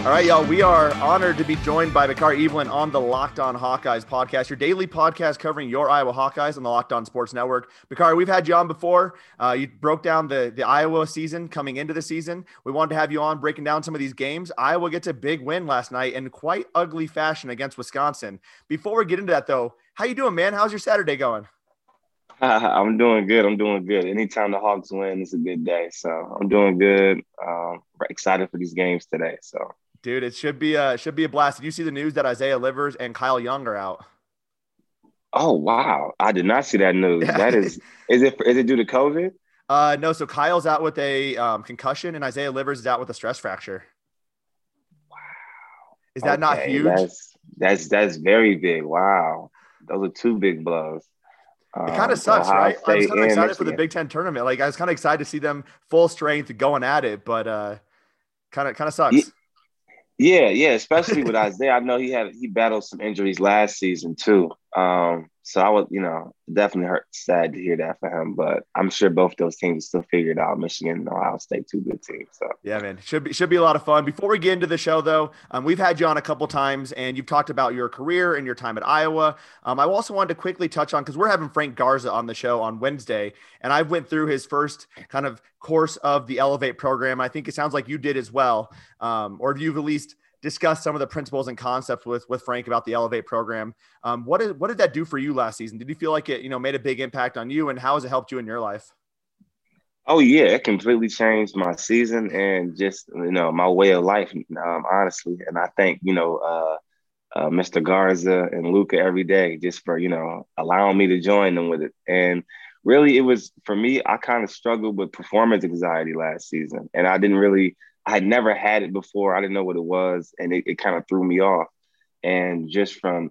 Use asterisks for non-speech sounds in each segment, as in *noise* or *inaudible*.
All right, y'all. We are honored to be joined by Bakari Evelyn on the Locked On Hawkeyes podcast, your daily podcast covering your Iowa Hawkeyes on the Locked On Sports Network. Bakari, we've had you on before. Uh, you broke down the, the Iowa season coming into the season. We wanted to have you on breaking down some of these games. Iowa gets a big win last night in quite ugly fashion against Wisconsin. Before we get into that, though, how you doing, man? How's your Saturday going? *laughs* I'm doing good. I'm doing good. Anytime the Hawks win, it's a good day. So I'm doing good. Um, excited for these games today. So Dude, it should be a should be a blast. Did you see the news that Isaiah Livers and Kyle Young are out? Oh wow, I did not see that news. Yeah. That is, *laughs* is it is it due to COVID? Uh, no. So Kyle's out with a um, concussion, and Isaiah Livers is out with a stress fracture. Wow, is that okay. not huge? That's that's that's very big. Wow, those are two big blows. It kind of um, sucks, right? I was kind of excited for the Big Ten tournament. Like I was kind of excited to see them full strength going at it, but uh, kind of kind of sucks. Yeah. Yeah, yeah, especially with *laughs* Isaiah. I know he had he battled some injuries last season too. Um, so I would, you know, definitely hurt sad to hear that for him. But I'm sure both those teams still figured out. Michigan and Ohio State, two good teams. So yeah, man, should be should be a lot of fun. Before we get into the show, though, um, we've had you on a couple times, and you've talked about your career and your time at Iowa. Um, I also wanted to quickly touch on because we're having Frank Garza on the show on Wednesday, and I went through his first kind of course of the Elevate program. I think it sounds like you did as well, um, or you've at least discuss some of the principles and concepts with with Frank about the Elevate program. Um, what did what did that do for you last season? Did you feel like it you know made a big impact on you, and how has it helped you in your life? Oh yeah, it completely changed my season and just you know my way of life, um, honestly. And I thank you know uh, uh, Mr. Garza and Luka every day just for you know allowing me to join them with it. And really, it was for me. I kind of struggled with performance anxiety last season, and I didn't really I had never had it before. I didn't know what it was, and it, it kind of threw me off. And just from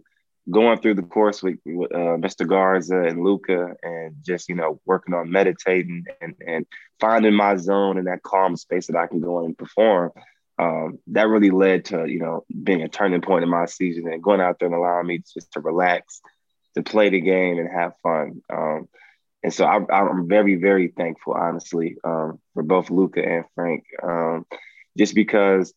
going through the course with, with uh, Mr. Garza and Luka, and just you know working on meditating and and finding my zone in that calm space that I can go in and perform. Um, that really led to you know being a turning point in my season and going out there and allowing me just to relax, to play the game and have fun. Um, and so I, am very, very thankful, honestly, um, for both Luka and Frank, um, just because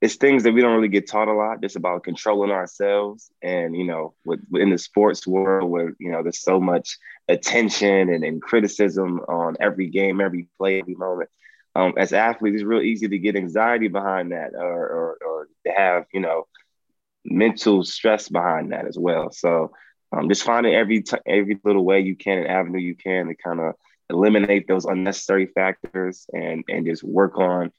it's things that we don't really get taught a lot. Just about controlling ourselves, and you know, with, in the sports world where you know there's so much attention and, and criticism on every game, every play, every moment. Um, as athletes, it's real easy to get anxiety behind that, or, or, or to have you know mental stress behind that as well. So um, just finding every t- every little way you can, an avenue you can to kind of eliminate those unnecessary factors and and just work on,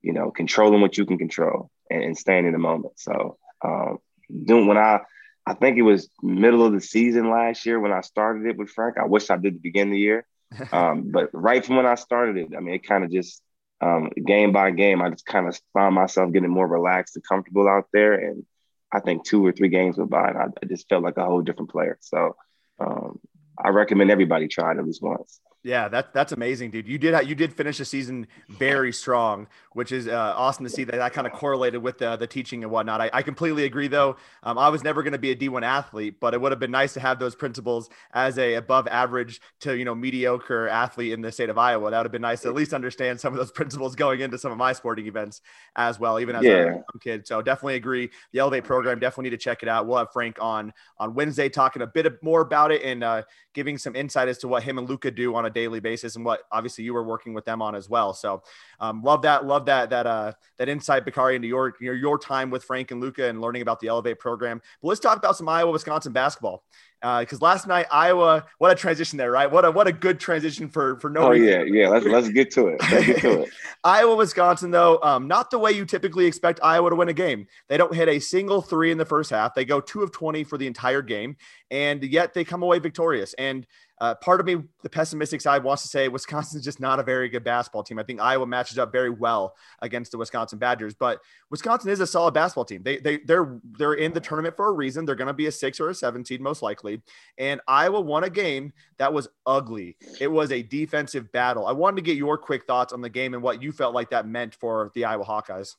you know, controlling what you can control and, and staying in the moment. So um, doing when I I think it was middle of the season last year when I started it with Frank. I wish I did the beginning of the year, *laughs* um, but right from when I started it, I mean, it kind of just um, game by game, I just kind of found myself getting more relaxed and comfortable out there, and I think two or three games went by, and I, I just felt like a whole different player. So um, I recommend everybody try it at least once. Yeah, that, that's amazing, dude. You did you did finish the season very strong, which is uh, awesome to see that that kind of correlated with the, the teaching and whatnot. I, I completely agree, though. Um, I was never going to be a D1 athlete, but it would have been nice to have those principles as a above average to you know mediocre athlete in the state of Iowa. That would have been nice to at least understand some of those *laughs* principles going into some of my sporting events as well, even as yeah. a kid. So definitely agree. The Elevate program definitely need to check it out. We'll have Frank on on Wednesday talking a bit more about it and uh, giving some insight as to what him and Luka do on a daily basis and what obviously you were working with them on as well. So um, love that, love that that uh, that insight, Bakari, into your, your your time with Frank and Luka and learning about the Elevate program. But let's talk about some Iowa Wisconsin basketball Uh, because uh, last night Iowa, what a transition there, right? What a what a good transition for for no. Oh reason. yeah, yeah. Let's let's get to it. Let's get to it. *laughs* Iowa, Wisconsin, though, um, not the way you typically expect Iowa to win a game. They don't hit a single three in the first half. They go two of twenty for the entire game, and yet they come away victorious. And uh, part of me, the pessimistic side, wants to say Wisconsin's just not a very good basketball team. I think Iowa matches up very well against the Wisconsin Badgers, but Wisconsin is a solid basketball team. They they they're they're in the tournament for a reason. They're going to be a six or a seven seed most likely. And Iowa won a game that was ugly. It was a defensive battle. I wanted to get your quick thoughts on the game and what you felt like that meant for the Iowa Hawkeyes.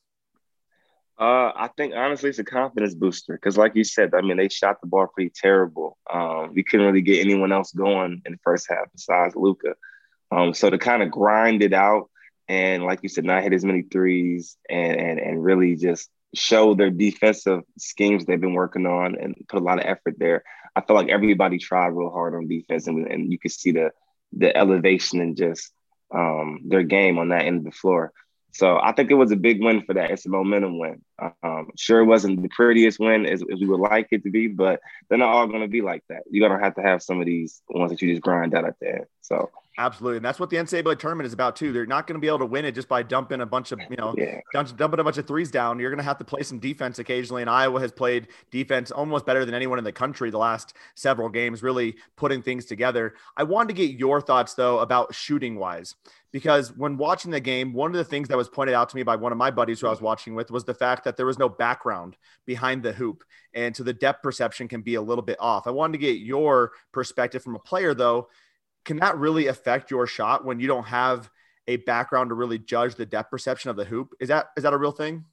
Uh, I think honestly, it's a confidence booster because, like you said, I mean, they shot the ball pretty terrible. Um, we couldn't really get anyone else going in the first half besides Luka. Um, so to kind of grind it out and, like you said, not hit as many threes and and and really just show their defensive schemes they've been working on and put a lot of effort there. I feel like everybody tried real hard on defense, and, and you could see the the elevation and just um, their game on that end of the floor. So I think it was a big win for that. It's a momentum win. Um, sure, it wasn't the prettiest win as, as we would like it to be, but they're not all going to be like that. You're going to have to have some of these ones that you just grind out at the end. So Absolutely, and that's what the NCAA tournament is about too. They're not going to be able to win it just by dumping a bunch of you know yeah. dumping a bunch of threes down. You're going to have to play some defense occasionally, and Iowa has played defense almost better than anyone in the country the last several games, really putting things together. I wanted to get your thoughts though about shooting wise, because when watching the game, one of the things that was pointed out to me by one of my buddies who I was watching with was the fact that there was no background behind the hoop, and so the depth perception can be a little bit off. I wanted to get your perspective from a player though can that really affect your shot when you don't have a background to really judge the depth perception of the hoop? Is that is that a real thing?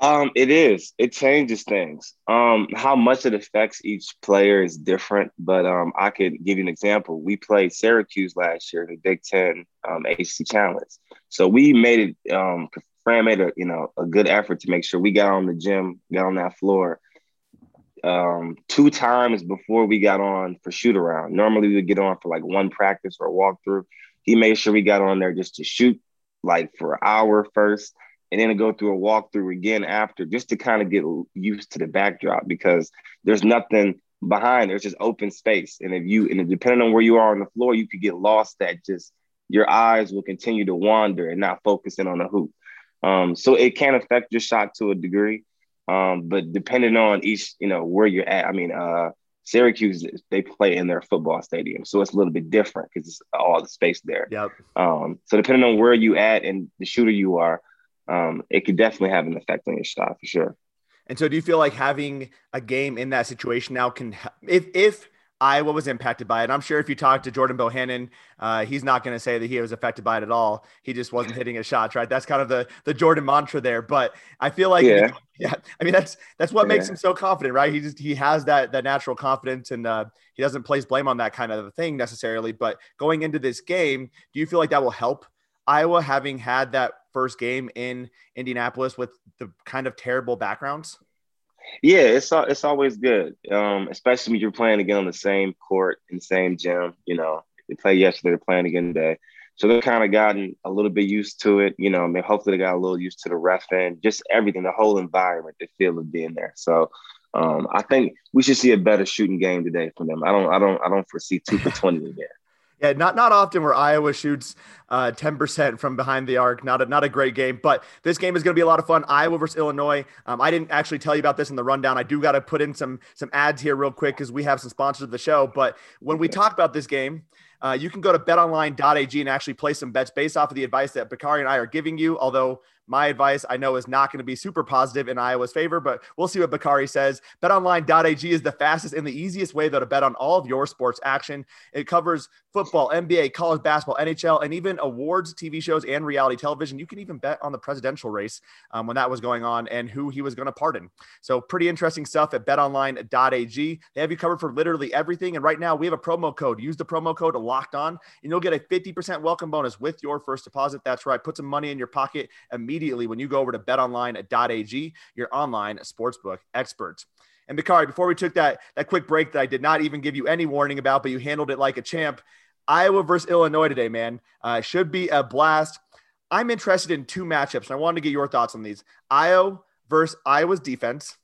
Um, it is. It changes things. Um, how much it affects each player is different, but um, I could give you an example. We played Syracuse last year in the Big Ten um, ACC Challenge, so we made it. Um, Fran made a you know a good effort to make sure we got on the gym, got on that floor, um, two times before we got on for shoot around. Normally we would get on for like one practice or walkthrough. He made sure we got on there just to shoot like for an hour first and then to go through a walkthrough again after just to kind of get used to the backdrop because there's nothing behind there's just open space and if you and depending on where you are on the floor you could get lost that just your eyes will continue to wander and not focusing on the hoop um, so it can affect your shot to a degree um, but depending on each, you know, where you're at, I mean, uh, Syracuse, they play in their football stadium, so it's a little bit different because it's all the space there. Yep. Um, so depending on where you at and the shooter you are, um, it could definitely have an effect on your shot for sure. And so, do you feel like having a game in that situation now can, if if Iowa was impacted by it. I'm sure if you talk to Jordan Bohannon, uh, he's not going to say that he was affected by it at all. He just wasn't hitting his shots, right? That's kind of the the Jordan mantra there. But I feel like, yeah, *laughs* yeah I mean that's that's what yeah. makes him so confident, right? He just he has that that natural confidence, and uh, he doesn't place blame on that kind of thing necessarily. But going into this game, do you feel like that will help Iowa having had that first game in Indianapolis with the kind of terrible backgrounds? Yeah, it's it's always good, um, especially when you're playing again on the same court the same gym. You know, they played yesterday, they're playing again today, so they're kind of gotten a little bit used to it. You know, I mean, hopefully they got a little used to the ref and just everything, the whole environment, the feel of being there. So um, I think we should see a better shooting game today from them. I don't, I don't, I don't foresee two for twenty again. Yeah, not not often where Iowa shoots uh, ten percent from behind the arc. Not a not a great game, but this game is going to be a lot of fun. Iowa versus Illinois. Um, I didn't actually tell you about this in the rundown. I do got to put in some some ads here real quick because we have some sponsors of the show. But when we talk about this game, uh, you can go to betonline.ag and actually play some bets based off of the advice that Bakari and I are giving you. Although my advice I know is not going to be super positive in Iowa's favor, but we'll see what Bakari says. BetOnline.ag is the fastest and the easiest way though to bet on all of your sports action. It covers football, NBA, college basketball, NHL, and even awards, TV shows, and reality television. You can even bet on the presidential race um, when that was going on and who he was going to pardon. So pretty interesting stuff at BetOnline.ag. They have you covered for literally everything. And right now we have a promo code. Use the promo code Locked On, and you'll get a 50% welcome bonus with your first deposit. That's right. Put some money in your pocket immediately immediately when you go over to betonline.ag, your online sportsbook experts. And Bakari, before we took that that quick break that I did not even give you any warning about, but you handled it like a champ. Iowa versus Illinois today, man, uh, should be a blast. I'm interested in two matchups, and I wanted to get your thoughts on these. Ayo versus Iowa's defense,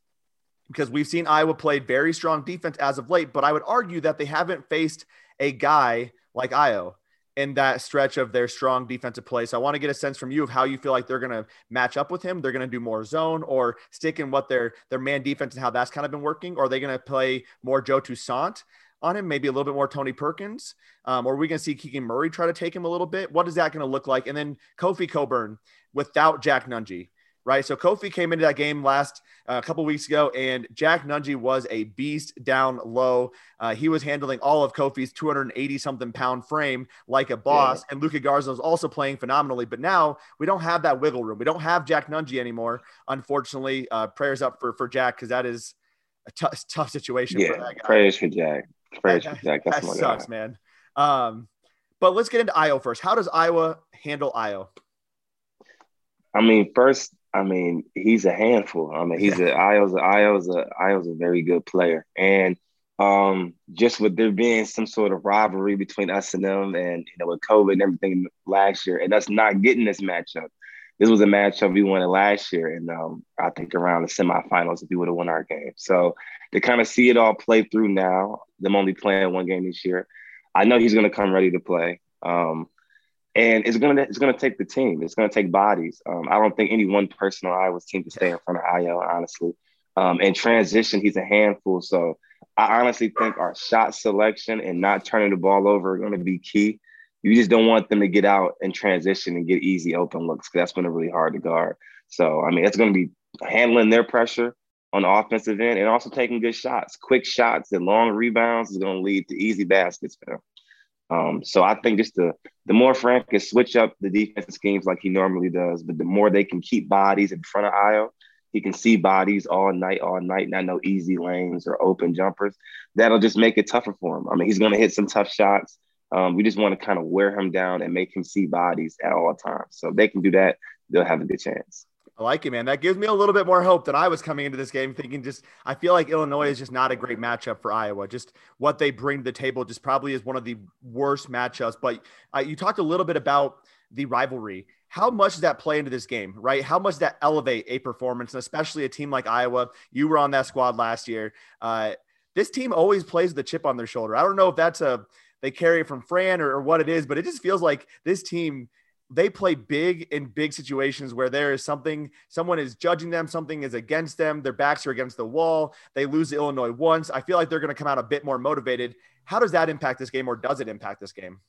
because we've seen Iowa play very strong defense as of late, but I would argue that they haven't faced a guy like Ayo in that stretch of their strong defensive play. So I want to get a sense from you of how you feel like they're going to match up with him. They're going to do more zone or stick in what their their man defense and how that's kind of been working. Or are they going to play more Joe Toussaint on him, maybe a little bit more Tony Perkins? Um, or are we going to see Keegan Murray try to take him a little bit? What is that going to look like? And then Kofi Cockburn without Jack Nunge. Right? So Kofi came into that game last uh, a couple weeks ago, and Jack Nunge was a beast down low. Uh, he was handling all of Kofi's 280 something pound frame like a boss, yeah. and Luka Garza was also playing phenomenally. But now we don't have that wiggle room. We don't have Jack Nunge anymore. Unfortunately, uh, prayers up for for Jack because that is a t- *laughs* tough situation. Yeah, for prayers for Jack. Prayers for *laughs* Jack. That's that sucks, guy. man. Um, but let's get into Ayo first. How does Iowa handle Ayo? I mean, first, I mean, he's a handful. I mean, he's a Ayo's a Ayo's a Ayo's a very good player, and um, just with there being some sort of rivalry between us and them, and you know, with COVID and everything last year, and us not getting this matchup. This was a matchup we wanted last year, and um, I think around the semifinals, if we would have won our game. So to kind of see it all play through now, them only playing one game this year, I know he's going to come ready to play. Um, and it's gonna it's gonna take the team. It's gonna take bodies. Um, I don't think any one person on Iowa's team can stay in front of Ayo, honestly. Um, and transition, he's a handful. So I honestly think our shot selection and not turning the ball over are to be key. You just don't want them to get out and transition and get easy open looks that's be really hard to guard. So I mean, it's to be handling their pressure on the offensive end and also taking good shots. Quick shots and long rebounds is to lead to easy baskets for them. Um, so I think just the the more Frank can switch up the defensive schemes like he normally does, but the more they can keep bodies in front of Ayo, he can see bodies all night, all night, not no easy lanes or open jumpers. That'll just make it tougher for him. I mean, he's going to hit some tough shots. Um, we just want to kind of wear him down and make him see bodies at all times. So if they can do that, they'll have a good chance. I like it, man. That gives me a little bit more hope than I was coming into this game thinking just I feel like Illinois is just not a great matchup for Iowa. Just what they bring to the table just probably is one of the worst matchups. But uh, you talked a little bit about the rivalry. How much does that play into this game, right? How much does that elevate a performance, and especially a team like Iowa? You were on that squad last year. Uh, this team always plays the chip on their shoulder. I don't know if that's a they carry it from Fran or, or what it is, but it just feels like this team they play big in big situations where there is something, someone is judging them, something is against them, their backs are against the wall. They lose to Illinois once. I feel like they're going to come out a bit more motivated. How does that impact this game, or does it impact this game?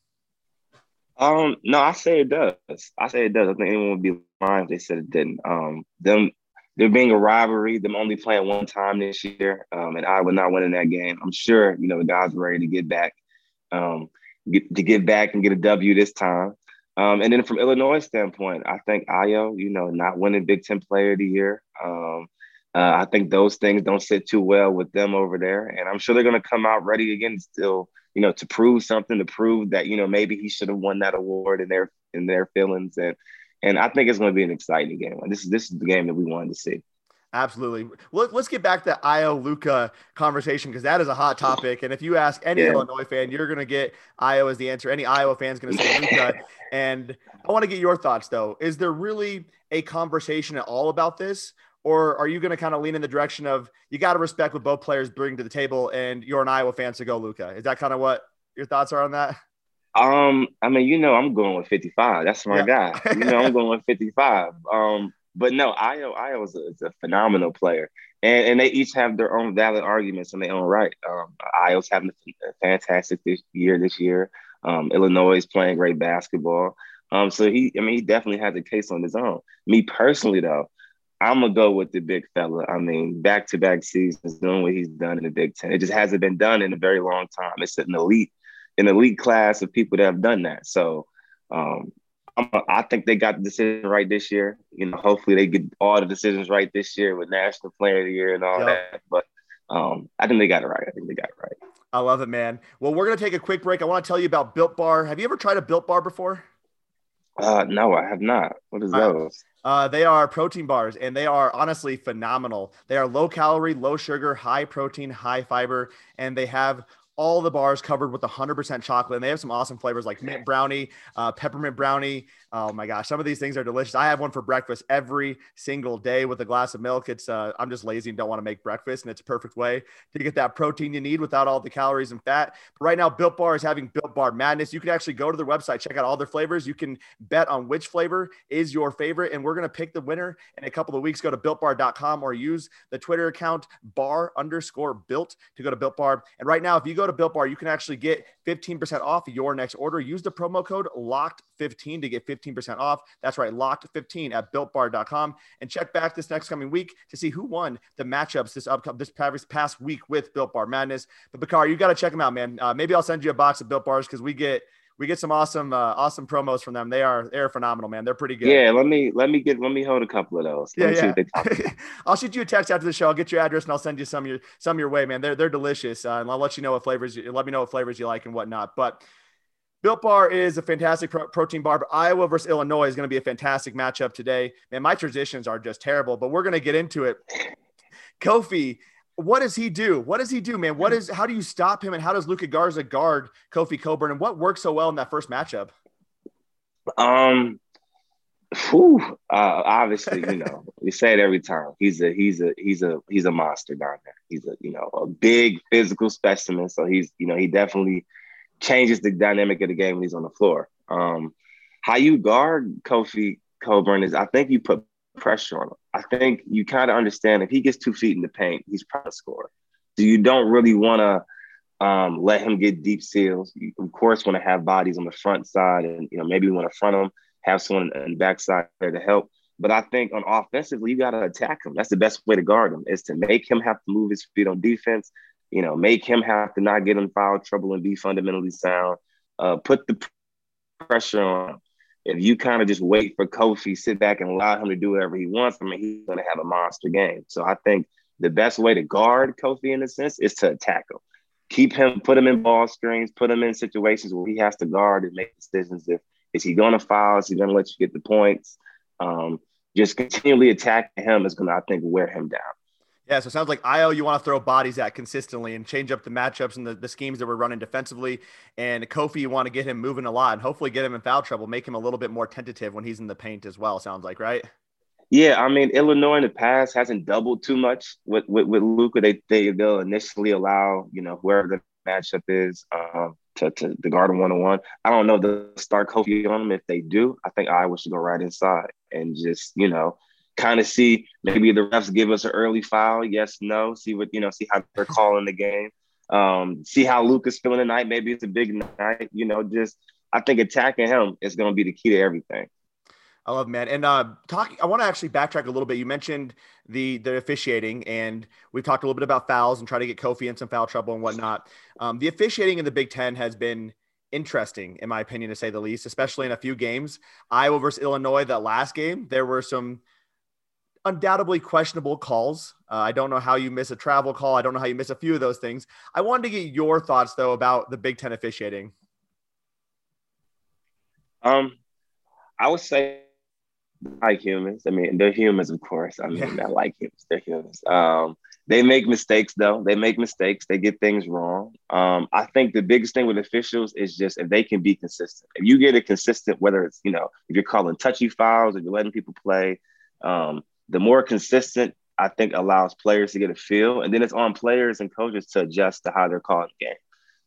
Um, no, I say it does. I say it does. I think anyone would be lying if they said it didn't. Um, them there being a rivalry, them only playing one time this year, um, and I would not winning that game. I'm sure you know the guys are ready to get back, um, get, to get back and get a W this time. Um, and then from Illinois standpoint, I think Ayo, you know, not winning Big Ten Player of the Year. Um, uh, I think those things don't sit too well with them over there, and I'm sure they're going to come out ready again, still, you know, to prove something, to prove that you know maybe he should have won that award in their in their feelings, and and I think it's going to be an exciting game. This is this is the game that we wanted to see. Absolutely. Well, let's get back to Ayo Luka conversation because that is a hot topic. And if you ask any yeah. Illinois fan, you're going to get Ayo as the answer. Any Iowa fan is going to say Luka. and I want to get your thoughts though. Is there really a conversation at all about this? Or are you going to kind of lean in the direction of you got to respect what both players bring to the table and you're an Iowa fan, so go Luka? Is that kind of what your thoughts are on that? Um, I mean, you know, I'm going with 55. That's my yeah. guy. You know, I'm going with 55. Um, but no, Ayo Ayo is a, is a, phenomenal player, and and they each have their own valid arguments in their own right. Um, Ayo's having a fantastic this year. This year, um, Illinois is playing great basketball. Um, so he, I mean, he definitely has a case on his own. Me personally, though, I'm gonna go with the big fella. I mean, back to back seasons doing what he's done in the Big Ten. It just hasn't been done in a very long time. It's an elite, an elite class of people that have done that. So um, I think they got the decision right this year. You know, hopefully they get all the decisions right this year with National Player of the Year and all yep. that. But um, I think they got it right. I think they got it right. I love it, man. Well, we're gonna take a quick break. I want to tell you about Built Bar. Have you ever tried a Built Bar before? Uh, no, I have not. What is those? Uh, they are protein bars, and they are honestly phenomenal. They are low calorie, low sugar, high protein, high fiber, and they have all the bars covered with 100% chocolate. And they have some awesome flavors like mint brownie, uh, peppermint brownie. Oh my gosh, some of these things are delicious. I have one for breakfast every single day with a glass of milk. It's uh, I'm just lazy and don't want to make breakfast, and it's a perfect way to get that protein you need without all the calories and fat. But right now, Built Bar is having Built Bar Madness. You can actually go to their website, check out all their flavors. You can bet on which flavor is your favorite, and we're gonna pick the winner in a couple of weeks. Go to BuiltBar.com or use the Twitter account bar underscore built to go to Built Bar. And right now, if you go go to Built Bar, you can actually get 15% off your next order. Use the promo code LOCKED15 to get 15% off. That's right, LOCKED15 at BuiltBar.com. And check back this next coming week to see who won the matchups this upcoming this past week with Built Bar Madness. But Bakar, you got to check them out, man. Uh, maybe I'll send you a box of Built Bars because we get – we get some awesome uh, awesome promos from them. They are they're phenomenal, man. They're pretty good. Yeah, let me let me get let me hold a couple of those. Let yeah, yeah. *laughs* I'll shoot you a text after the show. I'll get your address and I'll send you some your some your way, man. They're they're delicious, uh, and I'll let you know what flavors. You, let me know what flavors you like and whatnot. But Built Bar is a fantastic pro- protein bar. But Iowa versus Illinois is going to be a fantastic matchup today. Man, my transitions are just terrible, but we're going to get into it. Kofi what does he do? What does he do, man? What is how do you stop him and how does Luka Garza guard Kofi Cockburn and what worked so well in that first matchup? Um whew, uh, obviously, you know, *laughs* we say it every time. He's a he's a he's a he's a monster down there. He's a you know a big physical specimen. So he's you know he definitely changes the dynamic of the game when he's on the floor. Um, how you guard Kofi Cockburn is I think you put pressure on him. I think you kind of understand if he gets two feet in the paint, he's probably a scorer. So you don't really want to um, let him get deep seals. You, of course, want to have bodies on the front side, and you know maybe want to front him, have someone on the backside there to help. But I think on offensively, you got to attack him. That's the best way to guard him is to make him have to move his feet on defense. You know, make him have to not get in foul trouble and be fundamentally sound. Uh, put the pressure on if you kind of just wait for Kofi, sit back and allow him to do whatever he wants, I mean, he's going to have a monster game. So I think the best way to guard Kofi in a sense is to attack him. Keep him, put him in ball screens, put him in situations where he has to guard and make decisions. If is he going to foul? Is he going to let you get the points? Um, just continually attacking him is going to, I think, wear him down. Yeah, so it sounds like Ayo you want to throw bodies at consistently and change up the matchups and the, the schemes that we're running defensively. And Kofi, you want to get him moving a lot and hopefully get him in foul trouble, make him a little bit more tentative when he's in the paint as well. Sounds like right. Yeah, I mean Illinois in the past hasn't doubled too much with with, with Luka. They they they'll initially allow you know whoever the matchup is um, to to the guard one on one. I don't know the start Kofi on them. If they do, I think Iowa should go right inside and just you know kind of see maybe the refs give us an early foul, yes, no, see what you know, see how they're calling the game, um, see how Luka's feeling tonight. Maybe it's a big night, you know. Just I think attacking him is going to be the key to everything. I love man. And uh talking I want to actually backtrack a little bit. You mentioned the the officiating and we've talked a little bit about fouls and try to get Kofi in some foul trouble and whatnot. Um, the officiating in the Big Ten has been interesting, in my opinion, to say the least, especially in a few games. Iowa versus Illinois, that last game, there were some undoubtedly questionable calls. Uh, I don't know how you miss a travel call. I don't know how you miss a few of those things. I wanted to get your thoughts though about the Big Ten officiating. Um, I would say like humans. I mean, they're humans, of course. I mean, yeah. I like humans. They're humans. Um, they make mistakes though. They make mistakes. They get things wrong. Um, I think the biggest thing with officials is just if they can be consistent. If you get it consistent, whether it's you know if you're calling touchy fouls, if you're letting people play, um, the more consistent I think allows players to get a feel, and then it's on players and coaches to adjust to how they're calling the game.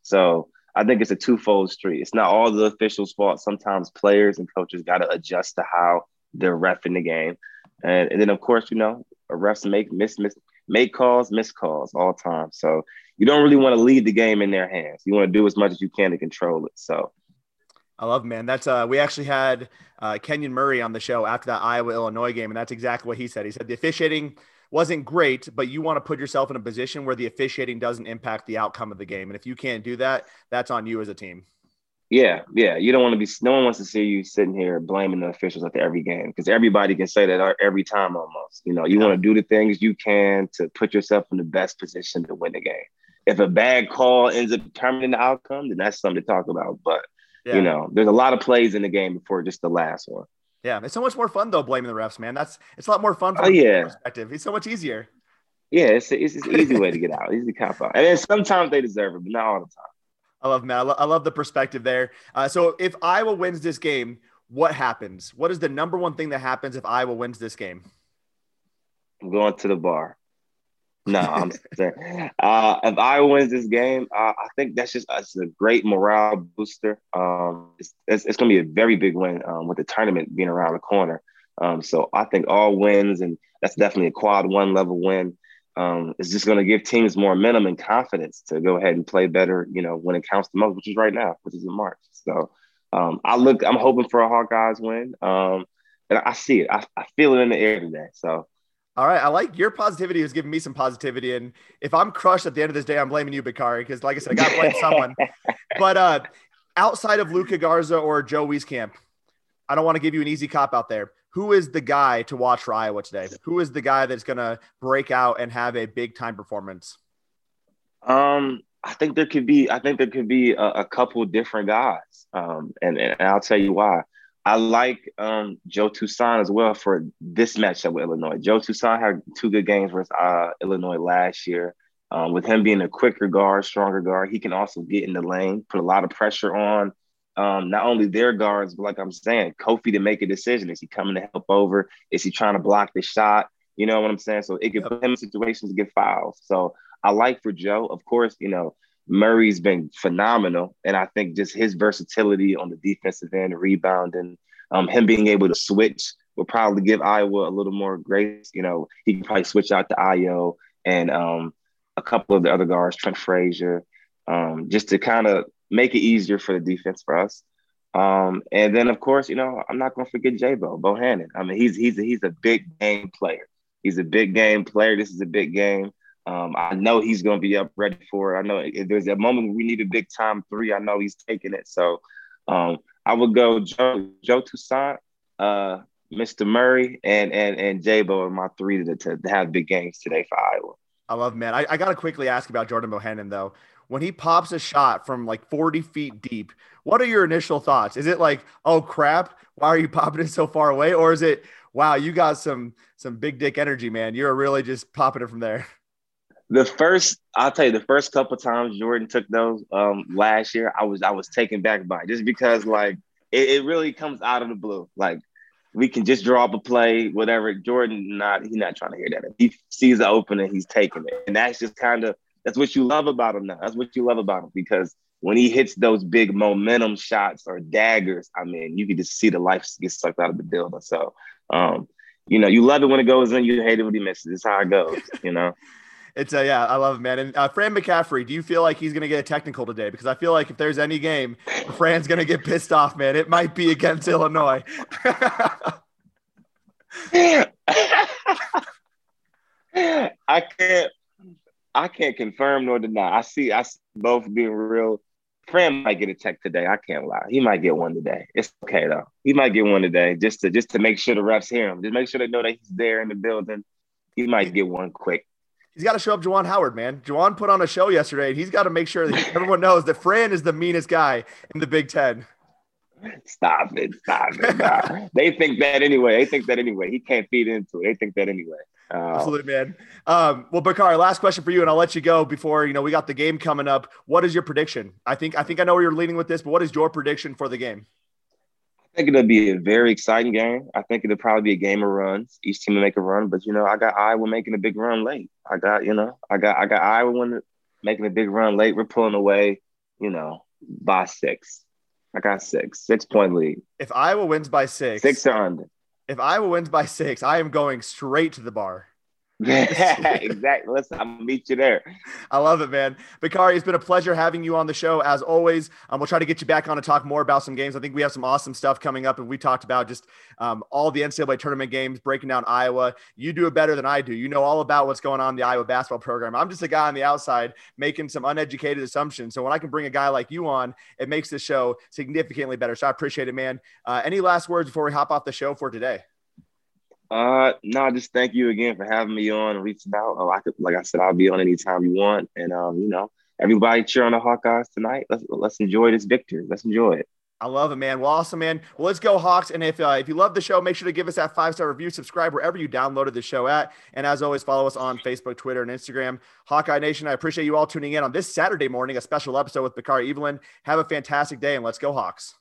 So I think it's a twofold street. It's not all the officials' fault. Sometimes players and coaches got to adjust to how they're refing the game, and, and then of course you know refs make miss miss make calls, miss calls all the time. So you don't really want to lead the game in their hands. You want to do as much as you can to control it. So I love, man. That's uh, we actually had uh, Kenyon Murray on the show after that Iowa Illinois game, and that's exactly what he said. He said the officiating wasn't great, but you want to put yourself in a position where the officiating doesn't impact the outcome of the game, and if you can't do that, that's on you as a team. Yeah, yeah. You don't want to be. No one wants to see you sitting here blaming the officials after every game because everybody can say that every time almost. You know, you yeah. want to do the things you can to put yourself in the best position to win the game. If a bad call ends up determining the outcome, then that's something to talk about. But yeah. You know, there's a lot of plays in the game before just the last one. Yeah, it's so much more fun though blaming the refs, man. That's it's a lot more fun from oh, yeah. perspective. It's so much easier. Yeah, it's it's an easy way to get out. Easy cop out, and then sometimes they deserve it, but not all the time. I love man. I, lo- I love the perspective there. Uh, so if Iowa wins this game, what happens? What is the number one thing that happens if Iowa wins this game? I'm going to the bar. No, I'm saying uh, if Iowa wins this game, uh, I think that's just it's a great morale booster. Um, it's, it's, it's going to be a very big win um, with the tournament being around the corner. Um, so I think all wins, and that's definitely a quad one level win. um, is just going to give teams more momentum and confidence to go ahead and play better, you know, when it counts the most, which is right now, which is in March. So um, I look, I'm hoping for a Hawkeyes win. Um, and I see it. I, I feel it in the air today. So all right. I like your positivity is giving me some positivity. And if I'm crushed at the end of this day, I'm blaming you, Bakari, because like I said, I got to blame someone. *laughs* But uh, outside of Luka Garza or Joe Wieskamp, I don't want to give you an easy cop out there. Who is the guy to watch for Iowa today? Who is the guy that's going to break out and have a big time performance? Um, I think there could be. I think there could be a, a couple different guys, um, and, and I'll tell you why. I like um, Joe Toussaint as well for this matchup with Illinois. Joe Toussaint had two good games versus uh, Illinois last year. Um, with him being a quicker guard, stronger guard, he can also get in the lane, put a lot of pressure on um, not only their guards, but like I'm saying, Kofi to make a decision. Is he coming to help over? Is he trying to block the shot? You know what I'm saying? So it could put him in situations to get fouls. So I like for Joe, of course, you know, Murray's been phenomenal. And I think just his versatility on the defensive end, rebounding, um, him being able to switch will probably give Iowa a little more grace. You know, he can probably switch out to Ayo and um, a couple of the other guards, Trent Frazier, um, just to kind of make it easier for the defense for us. Um, and then, of course, you know, I'm not going to forget Jabo Bohannon. I mean, he's he's a, he's a big game player. He's a big game player. This is a big game. Um, I know he's going to be up ready for it. I know if there's a moment we need a big time three, I know he's taking it. So um, I would go Joe, Joe Toussaint, uh, Mr. Murray, and and and Jabo are my three to, to have big games today for Iowa. I love man. I, I got to quickly ask about Jordan Bohannon though. When he pops a shot from like 40 feet deep, what are your initial thoughts? Is it like, oh crap, why are you *laughs* popping it so far away? Or is it, wow, you got some some big dick energy, man. You're really just popping it from there. *laughs* The first, I'll tell you, the first couple times Jordan took those um, last year, I was I was taken back by it, just because like it, it really comes out of the blue. Like we can just draw up a play, whatever. Jordan not he's not trying to hear that. If he sees the opening, he's taking it, and that's just kind of that's what you love about him now. That's what you love about him because when he hits those big momentum shots or daggers, I mean, you can just see the life get sucked out of the building. So, um, you know, you love it when it goes in, you hate it when he misses. It's how it goes, you know. *laughs* It's a yeah, I love it, man. And uh, Fran McCaffery, do you feel like he's going to get a technical today? Because I feel like if there's any game, Fran's going to get pissed off, man. It might be against Illinois. *laughs* I can't, I can't confirm nor deny. I see, I both being real. Fran might get a tech today. I can't lie. He might get one today. It's okay though. He might get one today just to just to make sure the refs hear him. Just make sure they know that he's there in the building. He might get one quick he's got to show up Juwan Howard, man. Juwan put on a show yesterday, and he's got to make sure that everyone knows that Fran is the meanest guy in the Big Ten. Stop it. Stop it. *laughs* they think that anyway. They think that anyway. He can't feed into it. They think that anyway. Uh, Absolutely, man. Um, well, Bakar, last question for you, and I'll let you go before you know we got the game coming up. What is your prediction? I think I think I know where you're leaning with this, but what is your prediction for the game? Think it'll be a very exciting game. I think it'll probably be a game of runs. Each team will make a run, but you know, I got Iowa making a big run late. I got, you know, I got I got Iowa making a big run late. We're pulling away, you know, by six. I got six, six point lead. If Iowa wins by six, six or under. If Iowa wins by six, I am going straight to the bar. *laughs* Yeah, exactly. Listen, I'm gonna meet you there. I love it, man. Bakari, it's been a pleasure having you on the show as always. Um, we'll try to get you back on to talk more about some games. I think we have some awesome stuff coming up, and we talked about just um, all the NCAA tournament games, breaking down Iowa. You do it better than I do. You know all about what's going on in the Iowa basketball program. I'm just a guy on the outside making some uneducated assumptions. So when I can bring a guy like you on, it makes the show significantly better. So I appreciate it, man. Uh, any last words before we hop off the show for today? Uh, no, just thank you again for having me on and reaching out. Oh, I could, like I said, I'll be on anytime you want. And um, you know, everybody cheer on the Hawkeyes tonight. Let's let's enjoy this victory. Let's enjoy it. I love it, man. Well, awesome, man. Well, let's go Hawks. And if uh, if you love the show, make sure to give us that five star review, subscribe wherever you downloaded the show at, and as always, follow us on Facebook, Twitter, and Instagram. Hawkeye Nation, I appreciate you all tuning in on this Saturday morning, a special episode with Bakari Evelyn. Have a fantastic day, and let's go Hawks.